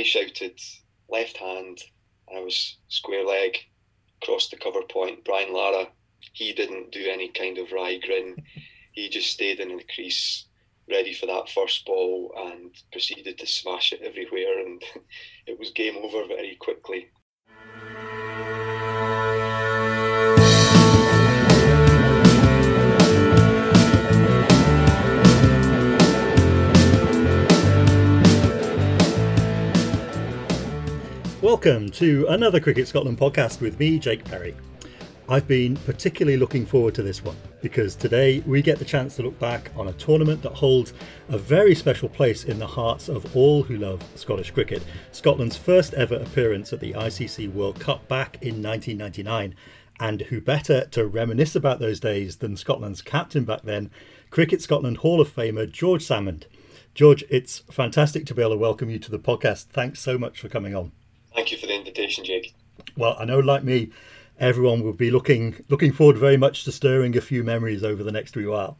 I shouted left hand, and I was square leg, crossed the cover point. Brian Lara, he didn't do any kind of wry grin. He just stayed in the crease, ready for that first ball, and proceeded to smash it everywhere. And it was game over very quickly. Welcome to another Cricket Scotland podcast with me, Jake Perry. I've been particularly looking forward to this one because today we get the chance to look back on a tournament that holds a very special place in the hearts of all who love Scottish cricket. Scotland's first ever appearance at the ICC World Cup back in 1999. And who better to reminisce about those days than Scotland's captain back then, Cricket Scotland Hall of Famer George Salmond. George, it's fantastic to be able to welcome you to the podcast. Thanks so much for coming on. Thank you for the invitation, Jake. Well, I know, like me, everyone will be looking looking forward very much to stirring a few memories over the next wee while.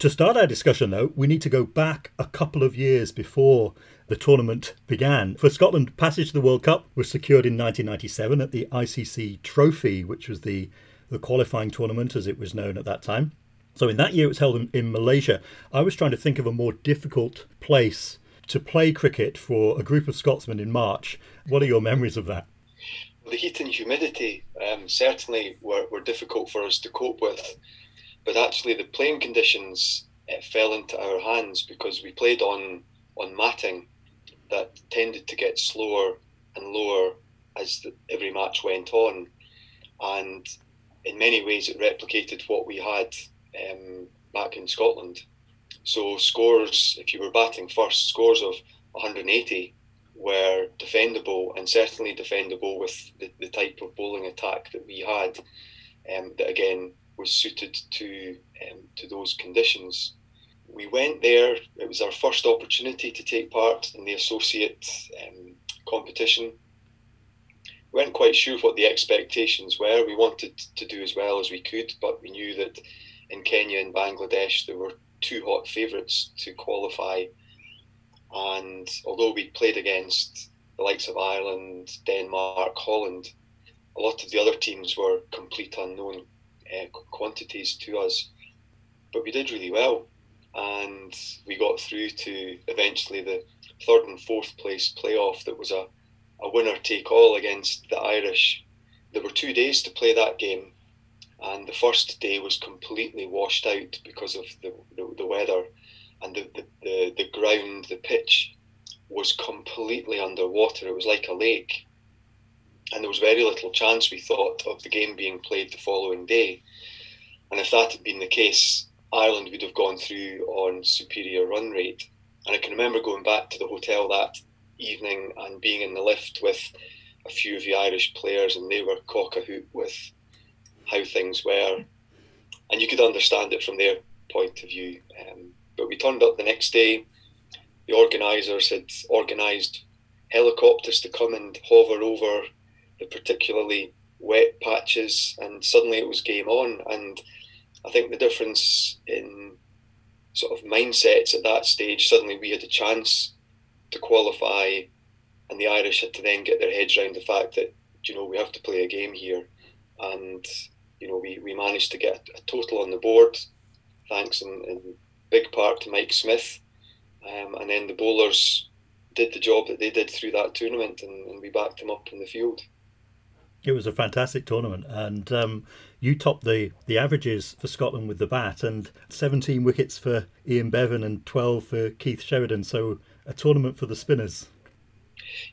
To start our discussion, though, we need to go back a couple of years before the tournament began. For Scotland, passage to the World Cup was secured in 1997 at the ICC Trophy, which was the, the qualifying tournament as it was known at that time. So, in that year, it was held in, in Malaysia. I was trying to think of a more difficult place to play cricket for a group of Scotsmen in March. What are your memories of that? The heat and humidity um, certainly were, were difficult for us to cope with, but actually the playing conditions uh, fell into our hands because we played on on matting that tended to get slower and lower as the, every match went on, and in many ways it replicated what we had um, back in Scotland. So scores, if you were batting first, scores of 180 were defendable and certainly defendable with the, the type of bowling attack that we had. Um, that again was suited to um, to those conditions. We went there. It was our first opportunity to take part in the associate um, competition. We weren't quite sure what the expectations were. We wanted to do as well as we could, but we knew that in Kenya and Bangladesh there were two hot favourites to qualify. And although we played against the likes of Ireland, Denmark, Holland, a lot of the other teams were complete unknown uh, quantities to us. But we did really well, and we got through to eventually the third and fourth place playoff that was a, a winner take all against the Irish. There were two days to play that game, and the first day was completely washed out because of the, the, the weather and the, the, the, the, ground, the pitch was completely underwater. It was like a lake. And there was very little chance, we thought, of the game being played the following day. And if that had been the case, Ireland would have gone through on superior run rate. And I can remember going back to the hotel that evening and being in the lift with a few of the Irish players, and they were cock a hoop with how things were, and you could understand it from their point of view. Um, but we turned up the next day. The organisers had organised helicopters to come and hover over the particularly wet patches, and suddenly it was game on. And I think the difference in sort of mindsets at that stage, suddenly we had a chance to qualify, and the Irish had to then get their heads around the fact that you know we have to play a game here, and you know, we, we managed to get a total on the board, thanks in big part to Mike Smith. Um, and then the bowlers did the job that they did through that tournament, and, and we backed them up in the field. It was a fantastic tournament, and um, you topped the, the averages for Scotland with the bat, and 17 wickets for Ian Bevan and 12 for Keith Sheridan. So a tournament for the spinners.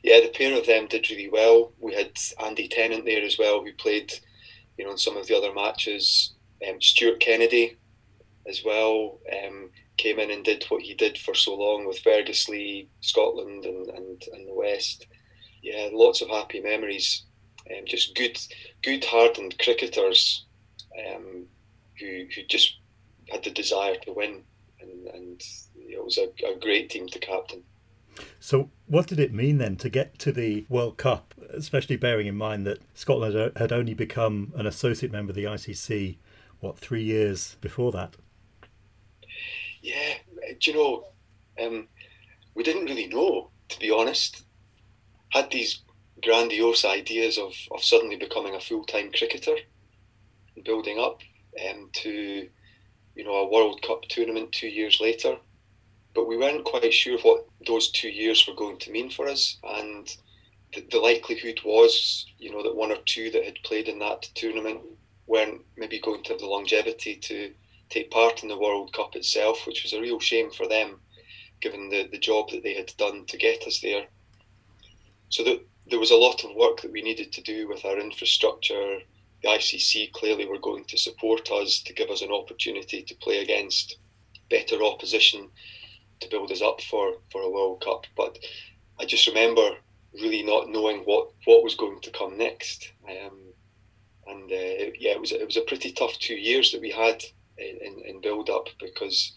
Yeah, the pair of them did really well. We had Andy Tennant there as well, who played you know, in some of the other matches. Um, Stuart Kennedy as well um, came in and did what he did for so long with Ferguslie, Scotland, and, and, and the West. Yeah, lots of happy memories. Um, just good, good hardened cricketers um, who who just had the desire to win, and, and it was a, a great team to captain. So, what did it mean then to get to the World Cup, especially bearing in mind that Scotland had only become an associate member of the ICC, what, three years before that? Yeah, do you know, um, we didn't really know, to be honest. had these grandiose ideas of, of suddenly becoming a full time cricketer building up um, to you know a World Cup tournament two years later. But we weren't quite sure what those two years were going to mean for us, and the, the likelihood was, you know, that one or two that had played in that tournament weren't maybe going to have the longevity to take part in the World Cup itself, which was a real shame for them, given the, the job that they had done to get us there. So that there was a lot of work that we needed to do with our infrastructure. The ICC clearly were going to support us to give us an opportunity to play against better opposition to build us up for, for a World Cup. But I just remember really not knowing what, what was going to come next. Um, and uh, yeah, it was it was a pretty tough two years that we had in build up because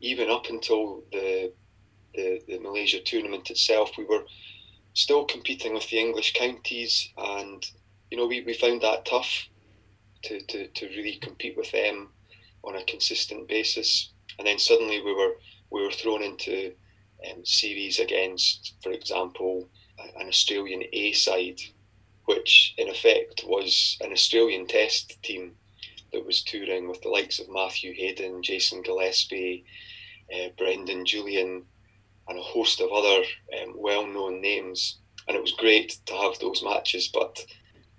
even up until the, the the Malaysia tournament itself, we were still competing with the English counties, and you know we, we found that tough to, to, to really compete with them on a consistent basis. And then suddenly we were we were thrown into um, series against, for example, an Australian A side, which in effect was an Australian Test team that was touring with the likes of Matthew Hayden, Jason Gillespie, uh, Brendan Julian, and a host of other um, well-known names. And it was great to have those matches, but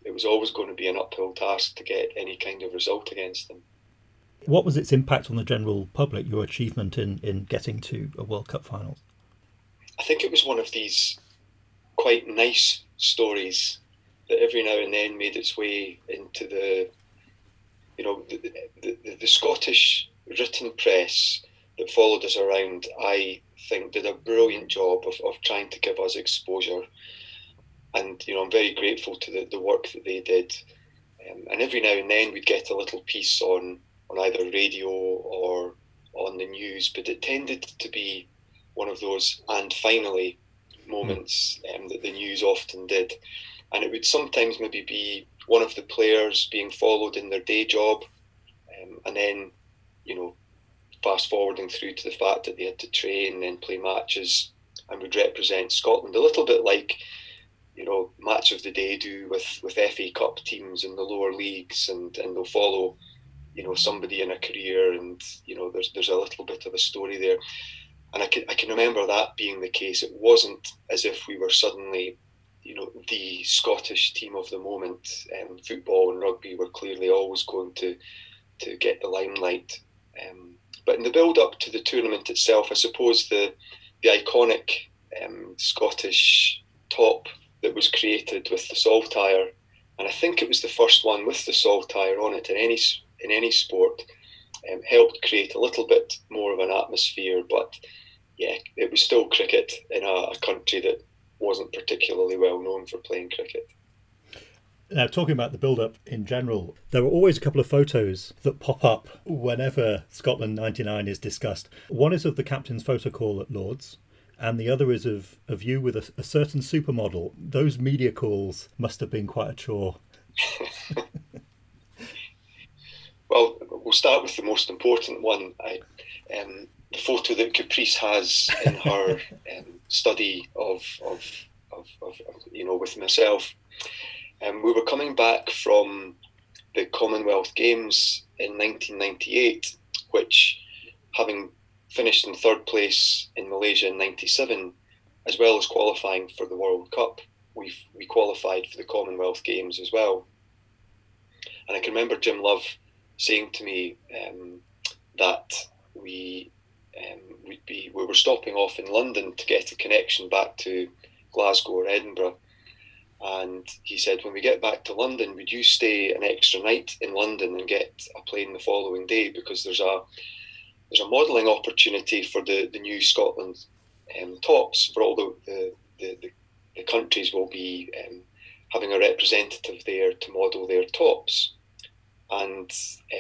it was always going to be an uphill task to get any kind of result against them. What was its impact on the general public? Your achievement in in getting to a World Cup final? I think it was one of these quite nice stories that every now and then made its way into the, you know, the, the, the Scottish written press that followed us around. I think did a brilliant job of, of trying to give us exposure. And you know, I'm very grateful to the, the work that they did. Um, and every now and then we'd get a little piece on on either radio or on the news, but it tended to be one of those and finally moments um, that the news often did. And it would sometimes maybe be one of the players being followed in their day job, um, and then, you know, fast forwarding through to the fact that they had to train and play matches and would represent Scotland, a little bit like, you know, match of the day do with, with FA Cup teams in the lower leagues, and, and they'll follow, you know, somebody in a career, and you know, there's there's a little bit of a story there. And I can I can remember that being the case. It wasn't as if we were suddenly, you know, the Scottish team of the moment. Um, football and rugby were clearly always going to to get the limelight. Um, but in the build up to the tournament itself, I suppose the the iconic um, Scottish top that was created with the saltire, and I think it was the first one with the saltire on it in any in any sport. Um, helped create a little bit more of an atmosphere, but yeah, it was still cricket in a, a country that wasn't particularly well known for playing cricket. Now, talking about the build up in general, there are always a couple of photos that pop up whenever Scotland 99 is discussed. One is of the captain's photo call at Lords, and the other is of, of you with a, a certain supermodel. Those media calls must have been quite a chore. well, we'll start with the most important one. I, um, the photo that Caprice has in her um, study of, of, of, of, you know, with myself. Um, we were coming back from the Commonwealth Games in 1998, which, having finished in third place in Malaysia in 97, as well as qualifying for the World Cup, we we qualified for the Commonwealth Games as well. And I can remember Jim Love saying to me um, that we um, we'd be we were stopping off in London to get a connection back to Glasgow or Edinburgh. And he said, when we get back to London, would you stay an extra night in London and get a plane the following day because there's a there's a modelling opportunity for the, the new Scotland um, tops for all the the, the, the, the countries will be um, having a representative there to model their tops, and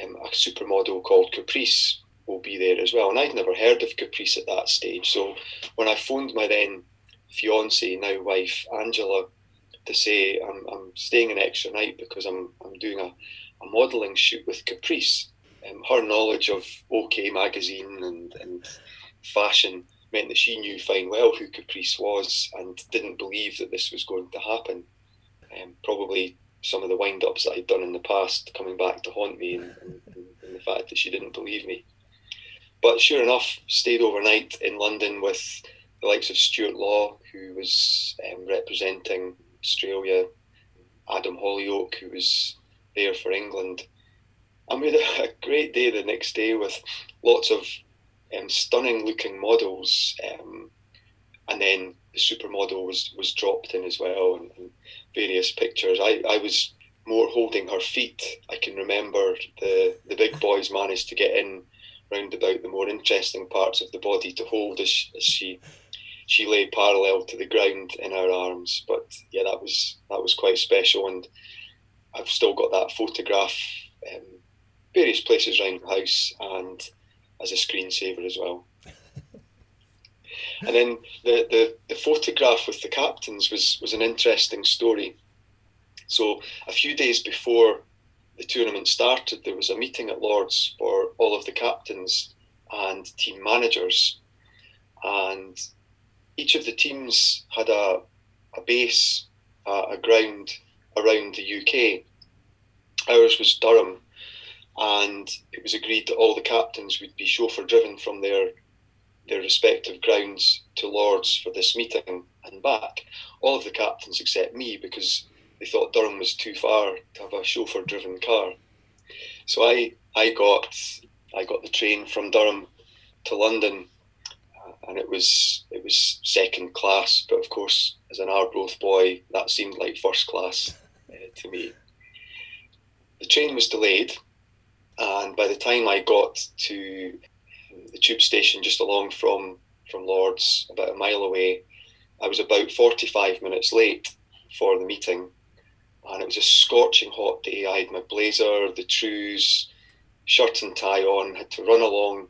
um, a supermodel called Caprice will be there as well. And I'd never heard of Caprice at that stage. So when I phoned my then fiance, now wife, Angela, to say I'm, I'm staying an extra night because I'm, I'm doing a, a modelling shoot with Caprice, um, her knowledge of OK magazine and, and fashion meant that she knew fine well who Caprice was and didn't believe that this was going to happen. Um, probably some of the wind ups that I'd done in the past coming back to haunt me and, and, and, the fact that she didn't believe me. But sure enough, stayed overnight in London with the likes of Stuart Law, who was um, representing Australia, Adam Hollioake, who was there for England. And we had a great day the next day with lots of um, stunning looking models. Um, and then the supermodel was, was dropped in as well, and, and, various pictures. I, I was more holding her feet. I can remember the, the big boys managed to get in round about the more interesting parts of the body to hold as, as she she lay parallel to the ground in her arms. But yeah, that was that was quite special, and I've still got that photograph, um, various places around the house, and as a screensaver as well. and then the, the, the photograph with the captains was, was an interesting story. So a few days before the tournament started, there was a meeting at Lords for all of the captains and team managers, and each of the teams had a, a base, uh, a ground around the UK. Ours was Durham, and it was agreed that all the captains would be chauffeur driven from their their respective grounds to Lords for this meeting and back. All of the captains except me because they thought Durham was too far to have a chauffeur driven car. So I I got I got the train from Durham to London uh, and it was it was second class, but of course as an Arbroath boy that seemed like first class uh, to me. The train was delayed and by the time I got to the tube station just along from from Lords, about a mile away, I was about 45 minutes late for the meeting, and it was a scorching hot day. I had my blazer, the trews, shirt and tie on, had to run along,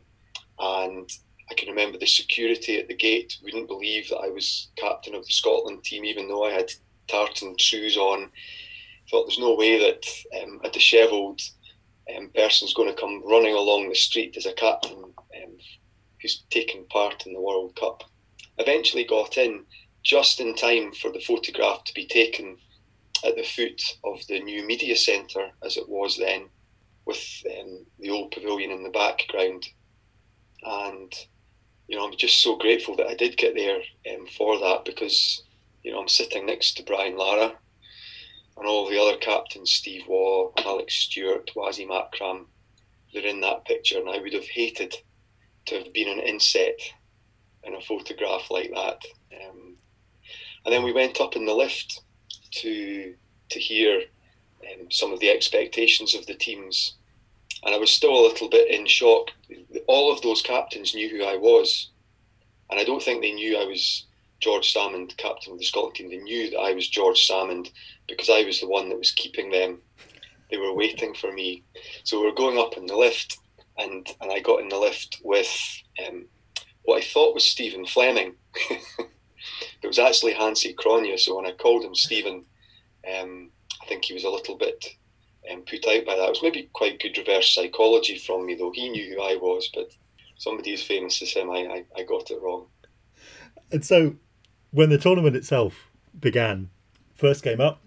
and I can remember the security at the gate wouldn't believe that I was captain of the Scotland team, even though I had tartan trews on. Thought there's no way that um, a dishevelled um, person's going to come running along the street as a captain um, who's taking part in the World Cup. Eventually got in just in time for the photograph to be taken at the foot of the new media centre, as it was then, with um, the old pavilion in the background. And you know, I'm just so grateful that I did get there um, for that because you know I'm sitting next to Brian Lara, and all the other captains, Steve Waugh, Alex Stewart, Wasim Akram, they're in that picture, and I would have hated to have been an inset in a photograph like that. Um, and then we went up in the lift to to hear um, some of the expectations of the teams, and I was still a little bit in shock. All of those captains knew who I was, and I don't think they knew I was George Salmond, captain of the Scotland team, they knew that I was George Salmond because I was the one that was keeping them. They were waiting for me. So we were going up in the lift, and, and I got in the lift with um, what I thought was Stephen Fleming. it was actually Hansie Cronje. So when I called him Stephen, um, I think he was a little bit um, put out by that. It was maybe quite good reverse psychology from me, though. He knew who I was, but somebody as famous as him, I, I, I got it wrong. And so when the tournament itself began, first game up,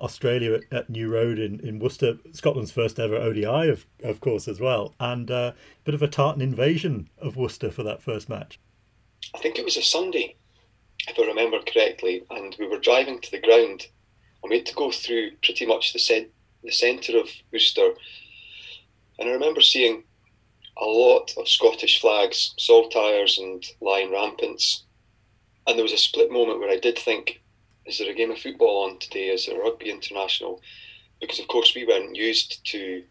Australia at, at, New Road in, in Worcester, Scotland's first ever ODI, of, of course, as well, and a uh, bit of a tartan invasion of Worcester for that first match. I think it was a Sunday, if I remember correctly, and we were driving to the ground, and we had to go through pretty much the, cent- the centre of Worcester, and I remember seeing a lot of Scottish flags, saltires and lion rampants, and there was a split moment where I did think, is there a game of football on today? Is there a rugby international? Because of course we weren't used to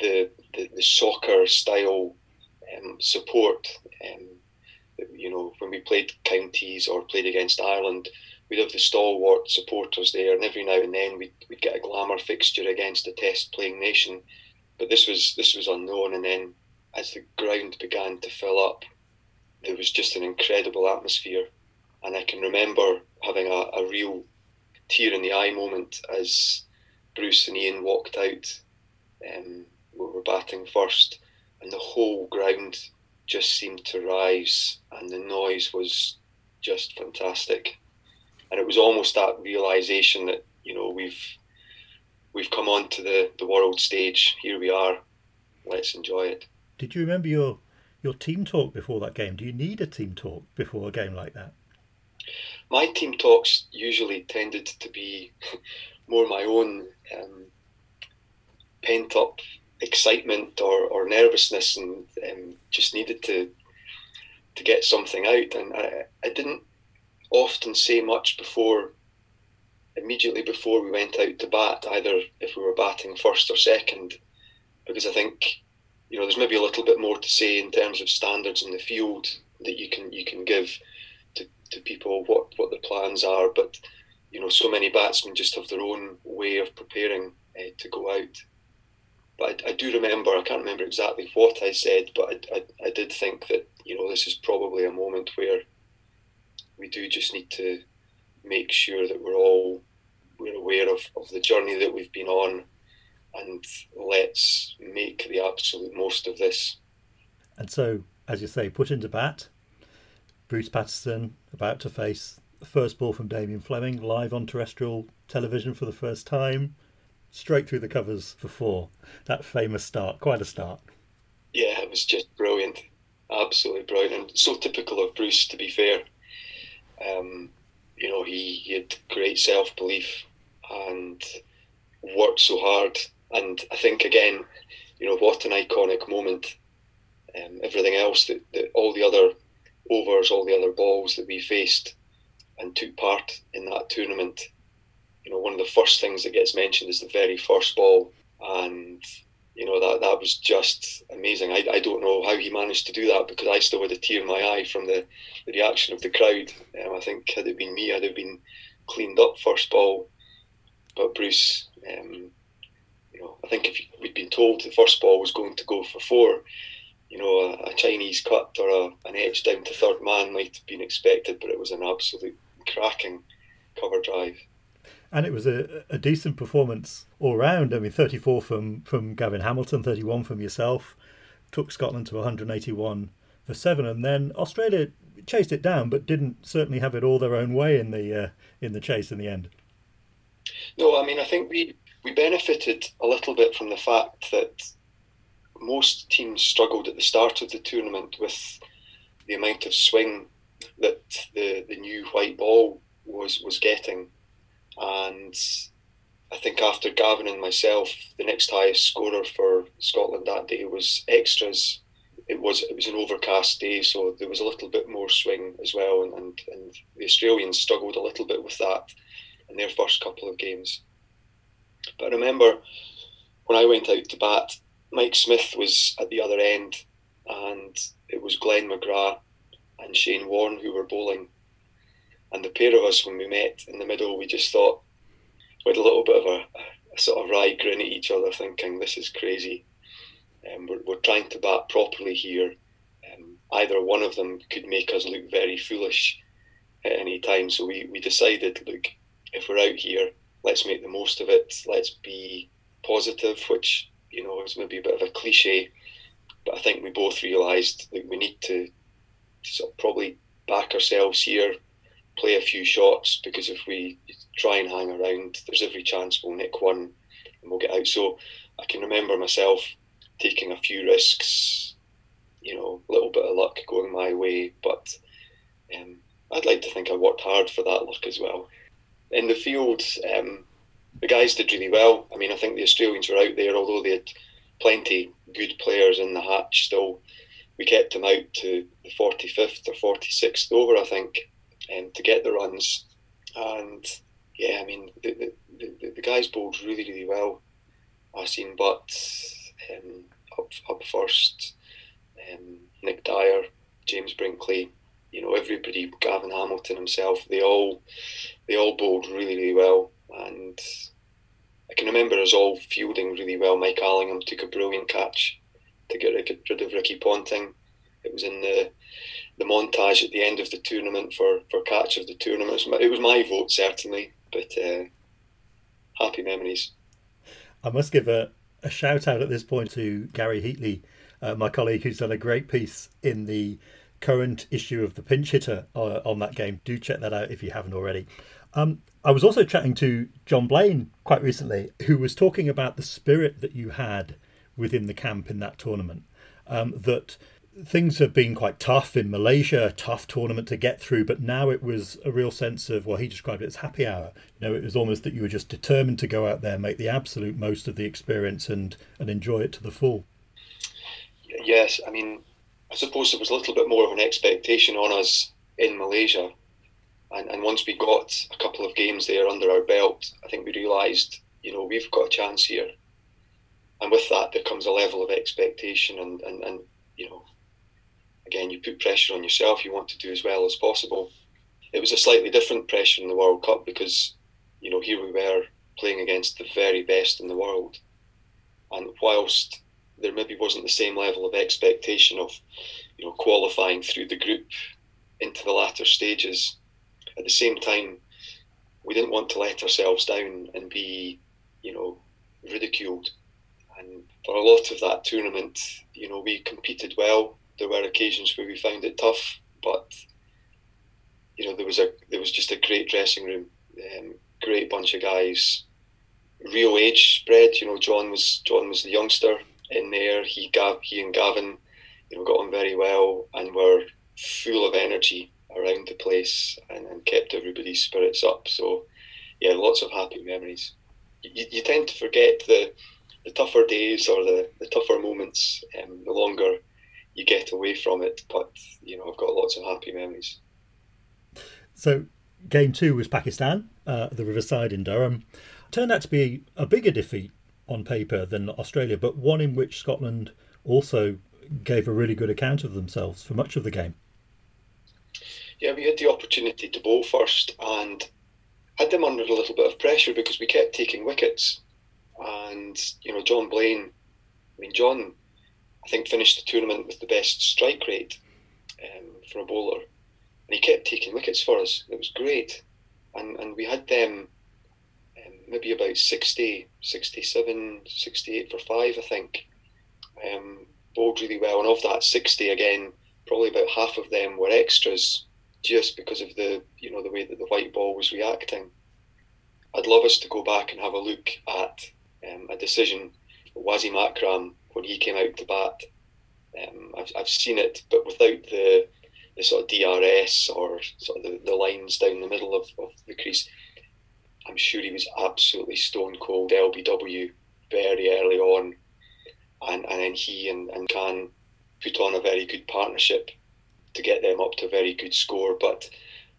the the, the soccer style um, support. Um, when we played counties or played against Ireland, we'd have the stalwart supporters there, and every now and then we'd, we'd get a glamour fixture against a test playing nation. But this was this was unknown, and then as the ground began to fill up, there was just an incredible atmosphere. And I can remember having a, a real tear in the eye moment as Bruce and Ian walked out. Um, we were batting first, and the whole ground just seemed to rise, and the noise was just fantastic. And it was almost that realization that you know we've we've come onto the the world stage. Here we are. Let's enjoy it. Did you remember your your team talk before that game? Do you need a team talk before a game like that? My team talks usually tended to be more my own um, pent up excitement or, or nervousness and um, just needed to to get something out. And I, I didn't often say much before immediately before we went out to bat, either if we were batting first or second, because I think you know there's maybe a little bit more to say in terms of standards in the field that you can you can give to, to people what what the plans are, but you know so many batsmen just have their own way of preparing uh, to go out. But I, I, do remember, I can't remember exactly what I said, but I, I, I did think that, you know, this is probably a moment where we do just need to make sure that we're all we're aware of, of the journey that we've been on and let's make the absolute most of this. And so, as you say, put into bat, Bruce Patterson about to face the first ball from Damien Fleming live on terrestrial television for the first time straight through the covers for four. That famous start, quite a start. Yeah, it was just brilliant, absolutely brilliant. and So typical of Bruce, to be fair. Um, you know, he, he had great self belief and worked so hard. And I think again, you know, what an iconic moment. Um, everything else that, that all the other overs, all the other balls that we faced and took part in that tournament you know, one of the first things that gets mentioned is the very first ball, and you know that that was just amazing. I, I don't know how he managed to do that because I still had a tear in my eye from the, the reaction of the crowd. Um, I think had it been me, I'd have been cleaned up first ball. But Bruce, um, you know, I think if we'd been told the first ball was going to go for four, you know, a, a Chinese cut or a, an edge down to third man might have been expected, but it was an absolute cracking cover drive and it was a, a decent performance all round. I mean, 34 from, from Gavin Hamilton, 31 from yourself, took Scotland to 181 for seven, and then Australia chased it down, but didn't certainly have it all their own way in the uh, in the chase in the end. No, I mean, I think we we benefited a little bit from the fact that most teams struggled at the start of the tournament with the amount of swing that the the new white ball was was getting and I think after Gavin and myself, the next highest scorer for Scotland that day was extras. It was it was an overcast day, so there was a little bit more swing as well, and, and, and the Australians struggled a little bit with that in their first couple of games. But I remember when I went out to bat, Mike Smith was at the other end, and it was Glenn McGrath and Shane Warne who were bowling. And the pair of us, when we met in the middle, we just thought, we had a little bit of a, a sort of wry grin at each other, thinking, this is crazy. Um, we're, we're trying to bat properly here. Um, either one of them could make us look very foolish at any time. So we, we decided, look, if we're out here, let's make the most of it. Let's be positive, which, you know, is maybe a bit of a cliche. But I think we both realised that we need to, to sort of probably back ourselves here play a few shots because if we try and hang around, there's every chance we'll nick one and we'll get out. So I can remember myself taking a few risks, you know, a little bit of luck going my way, but um, I'd like to think I worked hard for that luck as well. In the field, um, the guys did really well. I mean, I think the Australians were out there, although they had plenty good players in the hatch still. We kept them out to the 45th or 46th over, I think um, to get the runs. And yeah, I mean, the, the, the, the guys bowled really, really well. Asim Butt um, up, up first, um, Nick Dyer, James Brinkley, you know, everybody, Gavin Hamilton himself, they all they all bowled really, really well. And I can remember us all fielding really well. Mike Allingham took a brilliant catch to get rid of Ricky Ponting. It was in the the montage at the end of the tournament for, for catch of the tournament. It was my vote, certainly, but uh, happy memories. I must give a, a shout out at this point to Gary Heatley uh, my colleague who's done a great piece in the current issue of the Pinch Hitter uh, on that game. Do check that out if you haven't already. Um, I was also chatting to John Blain quite recently, who was talking about the spirit that you had within the camp in that tournament. Um, that things have been quite tough in Malaysia, a tough tournament to get through, but now it was a real sense of, well, he described it as happy hour. You know, it was almost that you were just determined to go out there, make the absolute most of the experience and, and enjoy it to the full. Yes, I mean, I suppose there was a little bit more of an expectation on us in Malaysia. And, and once we got a couple of games there under our belt, I think we realised, you know, we've got a chance here. And with that, there comes a level of expectation and, and, and you know, again, you put pressure on yourself. You want to do as well as possible. It was a slightly different pressure in the World Cup because, you know, here we were playing against the very best in the world. And whilst there maybe wasn't the same level of expectation of, you know, qualifying through the group into the latter stages, at the same time, we didn't want to let ourselves down and be, you know, ridiculed. And for a lot of that tournament, you know, we competed well there were occasions where we found it tough, but you know there was a there was just a great dressing room, um, great bunch of guys, real age spread. You know, John was John was the youngster in there. He Gav he and Gavin, you know, got on very well and were full of energy around the place and, and kept everybody's spirits up. So yeah, lots of happy memories. You, you tend to forget the the tougher days or the, the tougher moments um, the longer you get away from it. But you know, I've got lots of happy memories. So, game two was Pakistan, uh, the Riverside in Durham. Turned out to be a bigger defeat on paper than Australia, but one in which Scotland also gave a really good account of themselves for much of the game. Yeah, we had the opportunity to bowl first and had them under a little bit of pressure because we kept taking wickets. And, you know, John Blain, I mean, John I think finished the tournament with the best strike rate um, for a bowler, and he kept taking wickets for us. It was great, and and we had them um, maybe about 60, 67, 68 for five, I think. Um, bowled really well, and of that sixty again, probably about half of them were extras, just because of the you know the way that the white ball was reacting. I'd love us to go back and have a look at um, a decision. Wasim Akram when he came out to bat. Um, I've, I've seen it, but without the the sort of DRS or sort of the, the lines down the middle of, of the crease. I'm sure he was absolutely stone cold LBW very early on, and and then he and, and Khan put on a very good partnership to get them up to a very good score. But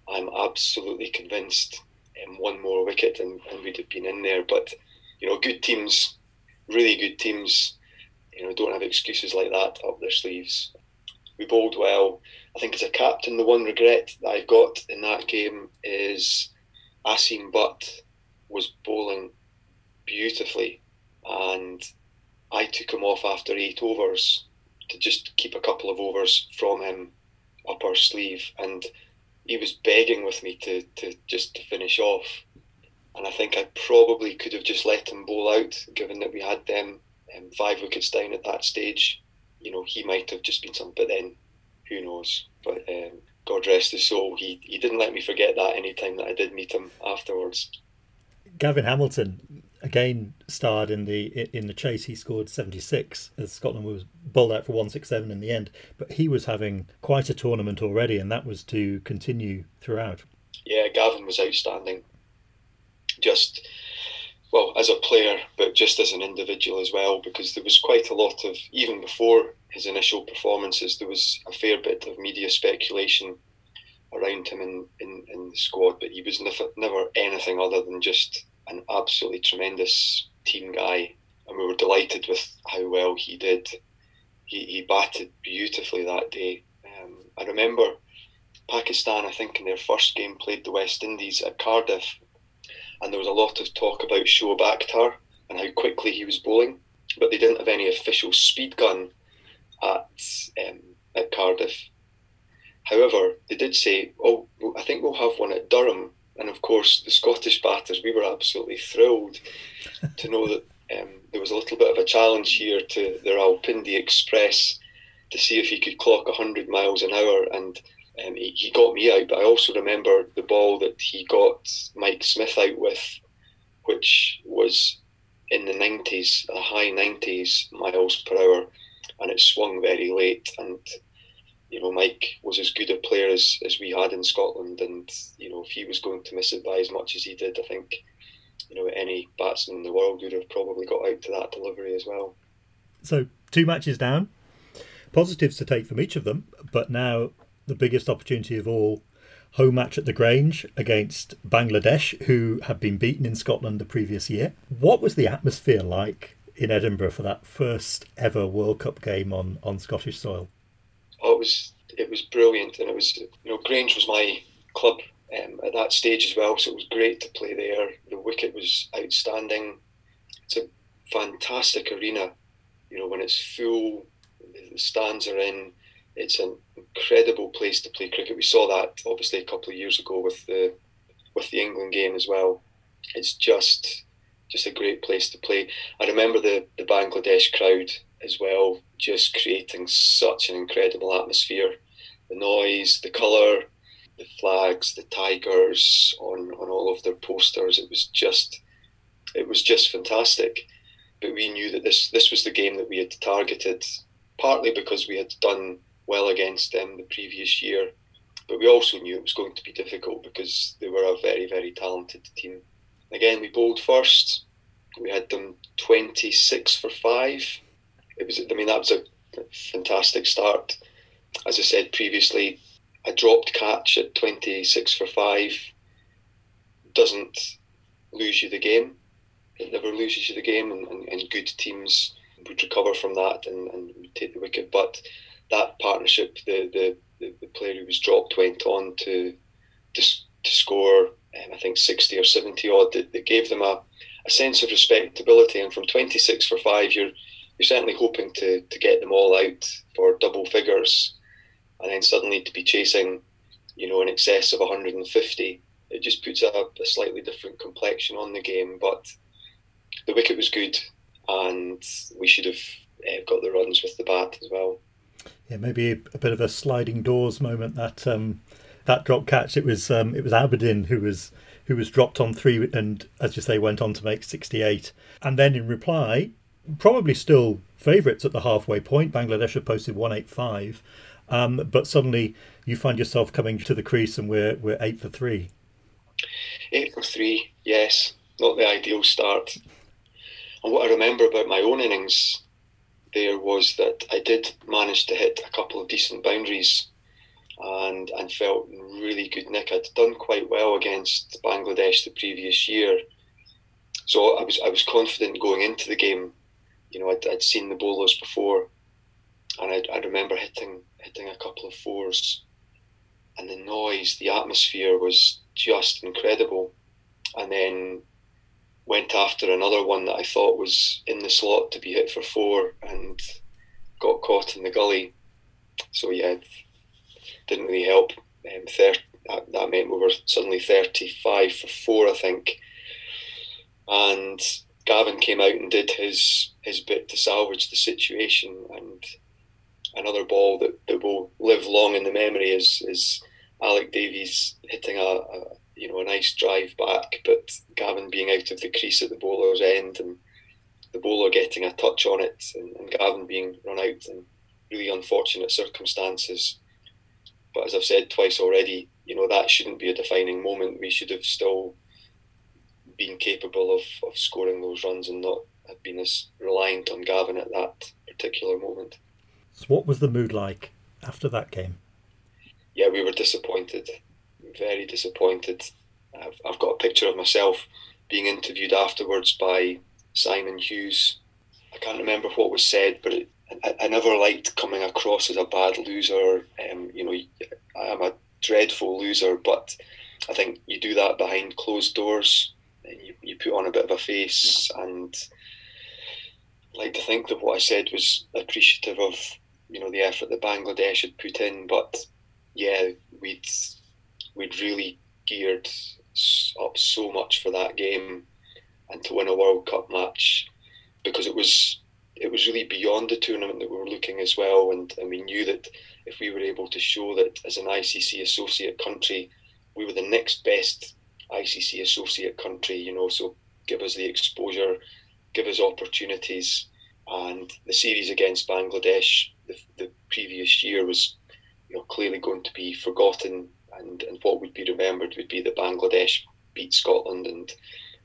I'm absolutely convinced um, one more wicket and, and we'd have been in there. But you know, good teams, really good teams, you know, don't have excuses like that up their sleeves. We bowled well. I think as a captain, the one regret that I've got in that game is Asim Butt was bowling beautifully, and I took him off after eight overs to just keep a couple of overs from him up our sleeve, and he was begging with me to, to just to finish off. And I think I probably could have just let him bowl out, given that we had them um, five wickets down at that stage, you know, he might have just been something. But then, who knows? But um, God rest his soul, he, he didn't let me forget that any time that I did meet him afterwards. Gavin Hamilton again starred in the in the chase. He scored seventy six as Scotland was bowled out for one six seven in the end. But he was having quite a tournament already, and that was to continue throughout. Yeah, Gavin was outstanding. Just well, as a player, but just as an individual as well, because there was quite a lot of, even before his initial performances, there was a fair bit of media speculation around him in, in, in the squad, but he was never, never anything other than just an absolutely tremendous team guy. And we were delighted with how well he did. He, he batted beautifully that day. Um, I remember Pakistan, I think, in their first game played the West Indies at Cardiff and there was a lot of talk about Shoaib Akhtar and how quickly he was bowling, but they didn't have any official speed gun at um, at Cardiff. However, they did say, "Oh, I think we'll have one at Durham." And of course, the Scottish batters, we were absolutely thrilled to know that Um, there was a little bit of a challenge here to the Rawalpindi Express to see if he could clock 100 miles an hour, and um, he, he got me out. But I also remember the ball that he got Mike Smith out with, which was in the 90s, a high 90s miles per hour, and it swung very late. And you know, Mike was as good a player as, as we had in Scotland, and you know, if he was going to miss it by as much as he did, I think you know any batsman in the world would have probably got out to that delivery as well. So two matches down, positives to take from each of them, but now the biggest opportunity of all home match at the Grange against Bangladesh, who had been beaten in Scotland the previous year. What was the atmosphere like in Edinburgh for that first ever World Cup game on, on Scottish soil? Oh, it was it was brilliant, and it was you know Grange was my club um, at that stage as well, so it was great to play there. The wicket was outstanding. It's a fantastic arena, you know when it's full, the stands are in. It's an incredible place to play cricket. We saw that obviously a couple of years ago with the with the England game as well. It's just just a great place to play. I remember the, the Bangladesh crowd as well, just creating such an incredible atmosphere. The noise, the colour, the flags, the tigers on, on all of their posters. It was just it was just fantastic. But we knew that this this was the game that we had targeted, partly because we had done well against them the previous year. But we also knew it was going to be difficult because they were a very, very talented team. Again, we bowled first. We had them 26 for five. It was, I mean, that was a fantastic start. As I said previously, a dropped catch at 26 for five doesn't lose you the game. It never loses you the game, and, and, and good teams would recover from that and, and take the wicket. But that partnership, the, the, the, player who was dropped went on to to, to score, um, I think, 60 or 70 odd. That, that gave them a, a sense of respectability. And from 26 for five, you're you're certainly hoping to, to get them all out for double figures. And then suddenly to be chasing, you know, in excess of 150, it just puts a, a slightly different complexion on the game. But the wicket was good, and we should have uh, got the runs with the bat as well yeah, maybe a bit of a sliding doors moment that um, that drop catch. It was um, it was Abedin who was who was dropped on three, and as you say, went on to make sixty eight. And then in reply, probably still favourites at the halfway point. Bangladesh have posted one eight five, um, but suddenly you find yourself coming to the crease, and we're we're eight for three. Eight for three, yes, not the ideal start. And what I remember about my own innings there was that I did manage to hit a couple of decent boundaries and and felt really good nick. I'd done quite well against Bangladesh the previous year. So I was I was confident going into the game. You know, I'd, I'd seen the bowlers before and I, I remember hitting hitting a couple of fours and the noise, the atmosphere was just incredible. And then went after another one that I thought was in the slot to be hit for four and got caught in the gully. So yeah, didn't really help. Um, thir- that, that meant we were suddenly 35 for four, I think. And Gavin came out and did his his bit to salvage the situation. And another ball that, that will live long in the memory is is Alec Davies hitting a, a you know, a nice drive back, but Gavin being out of the crease at the bowler's end and the bowler getting a touch on it and, and Gavin being run out in really unfortunate circumstances. But as I've said twice already, you know, that shouldn't be a defining moment. We should have still been capable of, of scoring those runs and not have been as reliant on Gavin at that particular moment. So, what was the mood like after that game? Yeah, we were disappointed very disappointed. I've, I've got a picture of myself being interviewed afterwards by Simon Hughes. I can't remember what was said, but it, I, I, never liked coming across as a bad loser. Um, you know, I am a dreadful loser, but I think you do that behind closed doors. And you, you put on a bit of a face, and I like to think that what I said was appreciative of you know the effort that Bangladesh had put in. But yeah, we'd we'd really geared up so much for that game and to win a World Cup match because it was it was really beyond the tournament that we were looking as well, and, and we knew that if we were able to show that as an ICC associate country, we were the next best ICC associate country, you know, so give us the exposure, give us opportunities, and the series against Bangladesh the, the previous year was, you know, clearly going to be forgotten, and, and what would be remembered would be that Bangladesh beat Scotland and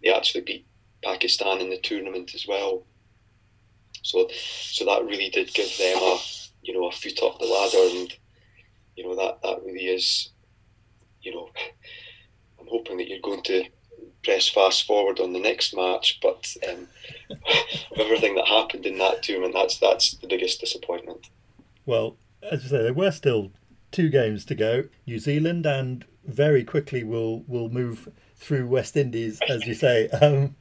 they actually beat Pakistan in the tournament as well. So, so that really did give them a, you know, a foot up the ladder, and you know that that really is, you know, I'm hoping that you're going to press fast forward on the next match, but um, everything that happened in that tournament, that's that's the biggest disappointment. Well, as you say, they were still two games to go. New Zealand and very quickly will will move through West Indies, as you say. Um,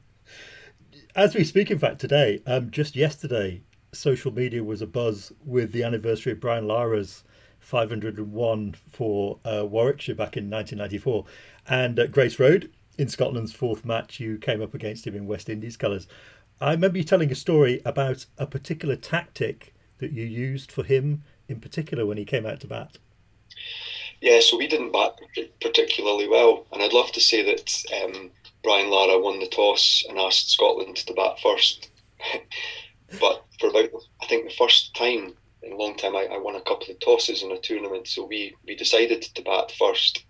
as we speak, in fact, today, um, just yesterday, social media was a buzz with the anniversary of Brian Lara's 501 for uh, Warwickshire back in 1994. And at Grace Road, in Scotland's fourth match, you came up against him in West Indies colours. I remember you telling a story about a particular tactic that you used for him in particular when he came out to bat. Yeah, so we didn't bat particularly well, and I'd love to say that um, Brian Lara won the toss and asked Scotland to bat first. but for about, I think, the first time in a long time, I, I, won a couple of tosses in a tournament. So we, we decided to bat first,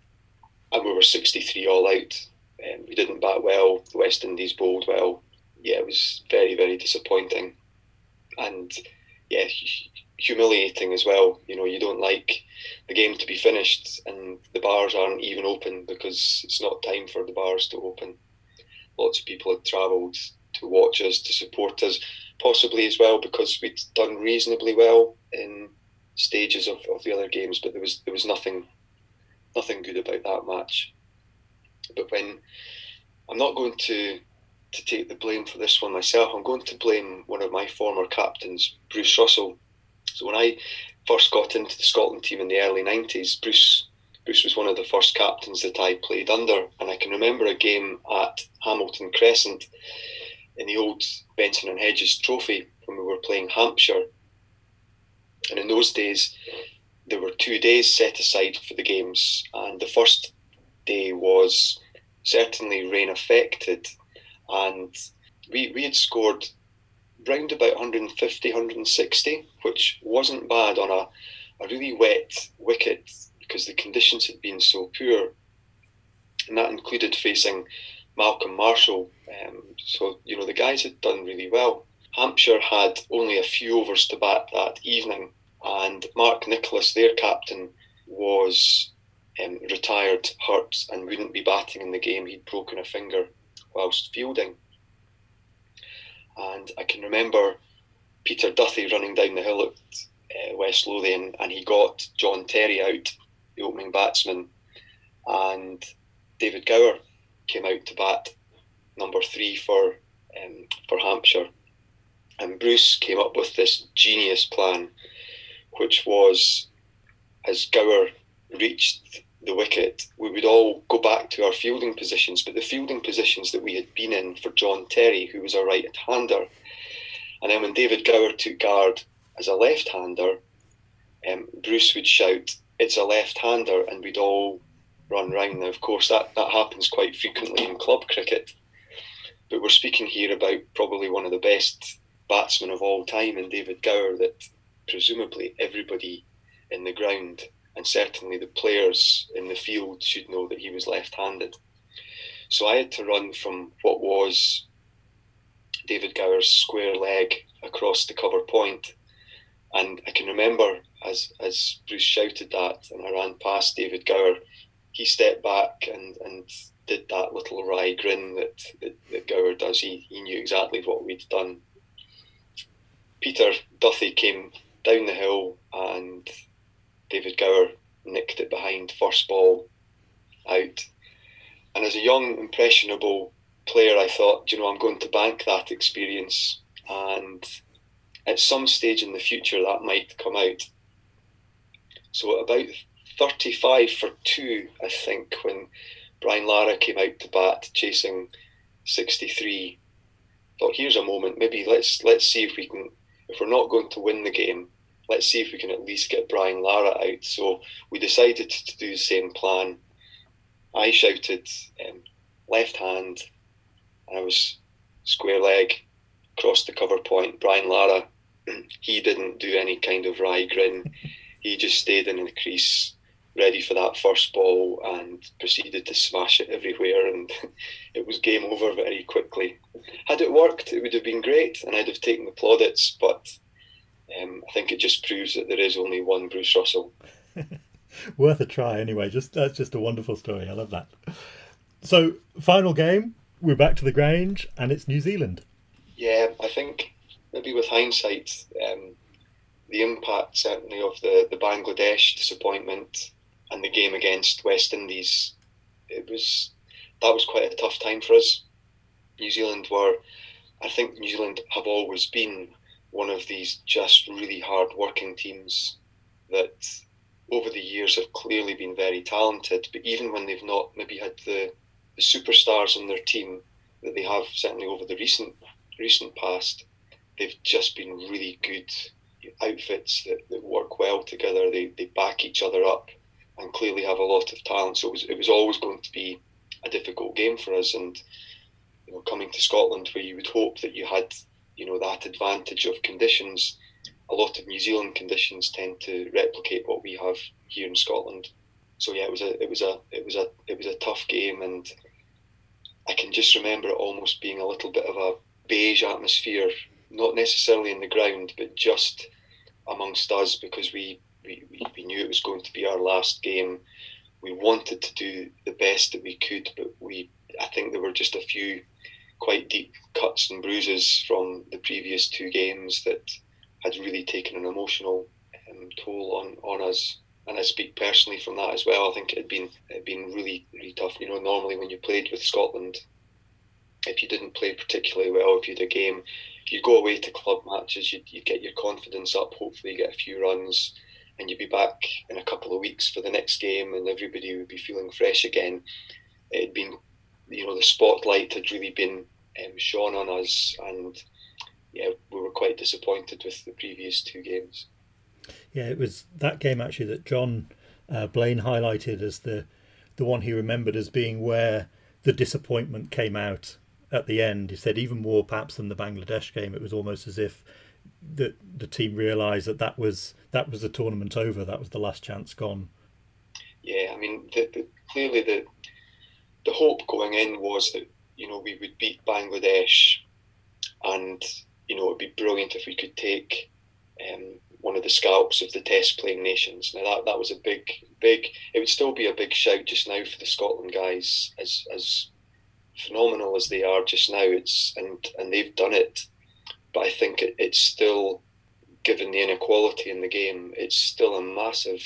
and we were 63 all out. Um, we didn't bat well. The West Indies bowled well. Yeah, it was very, very disappointing. And yeah, humiliating as well. You know, you don't like the game to be finished and the bars aren't even open because it's not time for the bars to open. Lots of people had travelled to watch us, to support us, possibly as well because we'd done reasonably well in stages of, of the other games, but there was there was nothing nothing good about that match. But when I'm not going to to take the blame for this one myself, I'm going to blame one of my former captains, Bruce Russell, so when I first got into the Scotland team in the early 90s, Bruce Bruce was one of the first captains that I played under, and I can remember a game at Hamilton Crescent in the old Benson and Hedges Trophy when we were playing Hampshire. And in those days, there were two days set aside for the games, and the first day was certainly rain affected, and we we had scored round about 150, 160, which wasn't bad on a, a really wet wicket because the conditions had been so poor. And that included facing Malcolm Marshall. Um, so, you know, the guys had done really well. Hampshire had only a few overs to bat that evening, and Mark Nicholas, their captain, was um, retired, hurt, and wouldn't be batting in the game. He'd broken a finger whilst fielding. And I can remember Peter Duthie running down the hill at uh, West Lothian, and he got John Terry out, the opening batsman, and David Gower came out to bat number three for um, for Hampshire. And Bruce came up with this genius plan, which was as Gower reached the wicket, we would all go back to our fielding positions, but the fielding positions that we had been in for John Terry, who was a right hander. And then when David Gower took guard as a left hander, um, Bruce would shout, It's a left hander, and we'd all run round. Now, of course, that, that happens quite frequently in club cricket, but we're speaking here about probably one of the best batsmen of all time in David Gower that presumably everybody in the ground and certainly the players in the field should know that he was left handed. So I had to run from what was David Gower's square leg across the cover point. And I can remember as, as Bruce shouted that and I ran past David Gower, he stepped back and, and did that little wry grin that, that, that Gower does. He, he knew exactly what we'd done. Peter Duthie came down the hill and David Gower nicked it behind first ball out. And as a young, impressionable player, I thought, you know, I'm going to bank that experience. And at some stage in the future, that might come out. So about 35 for two, I think, when Brian Lara came out to bat chasing 63, thought, here's a moment. Maybe let's let's see if we can. If we're not going to win the game, let's see if we can at least get Brian Lara out. So we decided to do the same plan. I shouted um, left hand, and I was square leg across the cover point. Brian Lara, he didn't do any kind of wry grin. He just stayed in the crease, ready for that first ball, and proceeded to smash it everywhere. And it was game over very quickly. Had it worked, it would have been great, and I'd have taken the plaudits. But um, I think it just proves that there is only one Bruce Russell. Worth a try, anyway. Just that's just a wonderful story. I love that. So, final game, we're back to the Grange, and it's New Zealand. Yeah, I think maybe with hindsight, um, the impact certainly of the, the Bangladesh disappointment and the game against West Indies, it was that was quite a tough time for us. New Zealand were, I think New Zealand have always been one of these just really hard working teams that over the years have clearly been very talented, but even when they've not maybe had the the superstars in their team that they have certainly over the recent recent past, they've just been really good outfits that, that work well together. They, they back each other up and clearly have a lot of talent. So it was, it was always going to be a difficult game for us. And you know, coming to Scotland, where you would hope that you had you know that advantage of conditions, a lot of New Zealand conditions tend to replicate what we have here in Scotland. So yeah, it was a it was a it was a it was a tough game, and I can just remember it almost being a little bit of a beige atmosphere, not necessarily in the ground, but just amongst us because we, we, we knew it was going to be our last game. We wanted to do the best that we could, but we I think there were just a few quite deep cuts and bruises from the previous two games that had really taken an emotional um, toll on, on us. And I speak personally from that as well. I think it had been it had been really really tough. You know, normally when you played with Scotland, if you didn't play particularly well, if you had a game, if you go away to club matches, you'd, you'd get your confidence up. Hopefully, you get a few runs, and you'd be back in a couple of weeks for the next game, and everybody would be feeling fresh again. It had been, you know, the spotlight had really been um, shone on us, and yeah, we were quite disappointed with the previous two games. Yeah, it was that game actually that John uh, Blain highlighted as the the one he remembered as being where the disappointment came out at the end. He said even more perhaps than the Bangladesh game. It was almost as if the the team realised that that was that was the tournament over. That was the last chance gone. Yeah, I mean, the, the, clearly the the hope going in was that you know we would beat Bangladesh, and you know it'd be brilliant if we could take um, one of the scalps of the Test playing nations. Now that that was a big big. It would still be a big shout just now for the Scotland guys as as phenomenal as they are just now, it's and and they've done it. But I think it, it's still, given the inequality in the game, it's still a massive,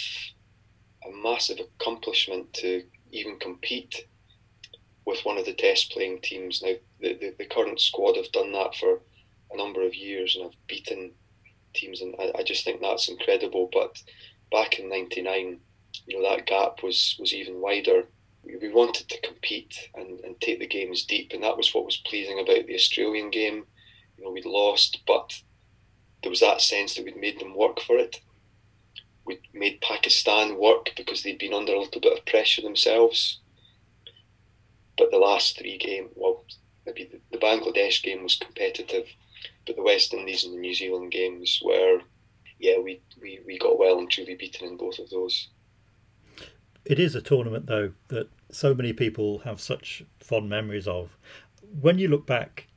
a massive accomplishment to even compete with one of the test playing teams. Now the, the, the current squad have done that for a number of years and have beaten teams, and I, I just think that's incredible. But back in '99, you know that gap was was even wider we wanted to compete and, and take the games deep, and that was what was pleasing about the Australian game. You know, we'd lost, but there was that sense that we'd made them work for it. We'd made Pakistan work because they'd been under a little bit of pressure themselves. But the last three games, well, maybe the, the Bangladesh game was competitive, but the West Indies and the New Zealand games were, yeah, we, we, we got well and truly beaten in both of those. It is a tournament, though, that so many people have such fond memories of. When you look back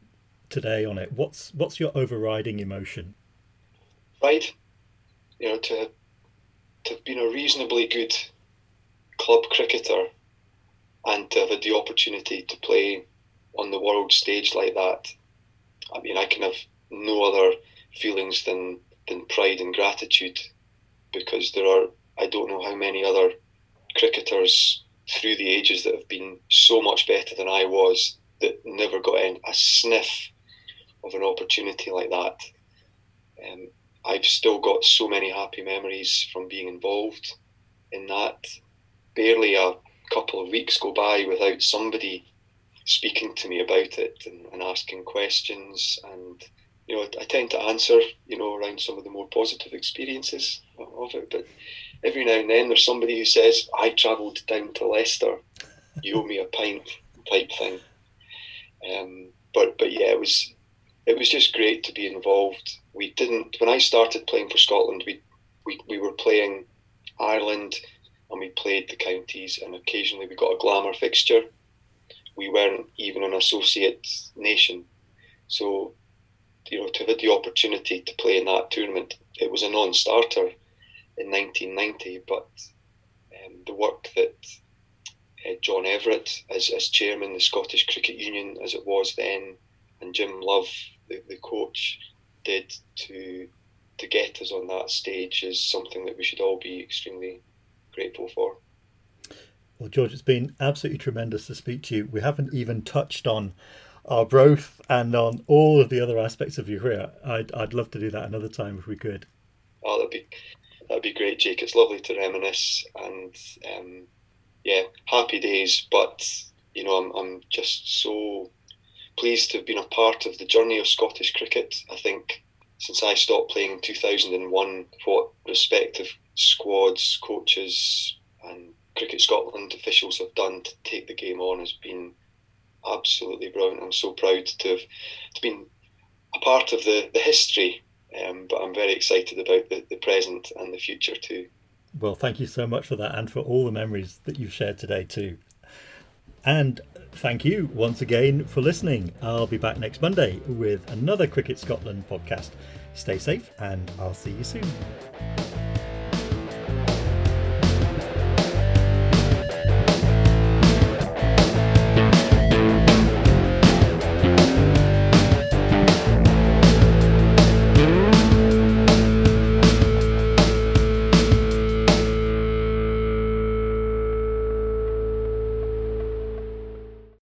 today on it, what's what's your overriding emotion? Right, you know, to to have been a reasonably good club cricketer and to have had the opportunity to play on the world stage like that. I mean, I can have no other feelings than than pride and gratitude because there are I don't know how many other cricketers through the ages that have been so much better than I was that never got in a sniff of an opportunity like that. Um, I've still got so many happy memories from being involved in that. Barely a couple of weeks go by without somebody speaking to me about it and, and asking questions. And you know I tend to answer you know around some of the more positive experiences of it. But every now and then there's somebody who says I travelled down to Leicester. You owe me a pint type thing. Um, but but yeah it was it was just great to be involved. We didn't when I started playing for Scotland we we, we were playing Ireland and we played the counties and occasionally we got a glamour fixture we weren't even an associate nation. So, you know, to have the opportunity to play in that tournament, it was a non-starter in 1990. But um, the work that uh, John Everett, as, as chairman, of the Scottish Cricket Union, as it was then, and Jim Love, the, the coach, did to to get us on that stage is something that we should all be extremely grateful for. Well, George, it's been absolutely tremendous to speak to you. We haven't even touched on Arbroath and on all of the other aspects of your career. I'd, I'd love to do that another time if we could. Oh, that'd be that'd be great, Jake. It's lovely to reminisce, and um, yeah, happy days. But you know, I'm I'm just so pleased to have been a part of the journey of Scottish cricket. I think since I stopped playing in 2001, what respective squads, coaches, and Cricket Scotland officials have done to take the game on has been absolutely brilliant. I'm so proud to have to been a part of the, the history, um, but I'm very excited about the, the present and the future too. Well, thank you so much for that and for all the memories that you've shared today too. And thank you once again for listening. I'll be back next Monday with another Cricket Scotland podcast. Stay safe and I'll see you soon.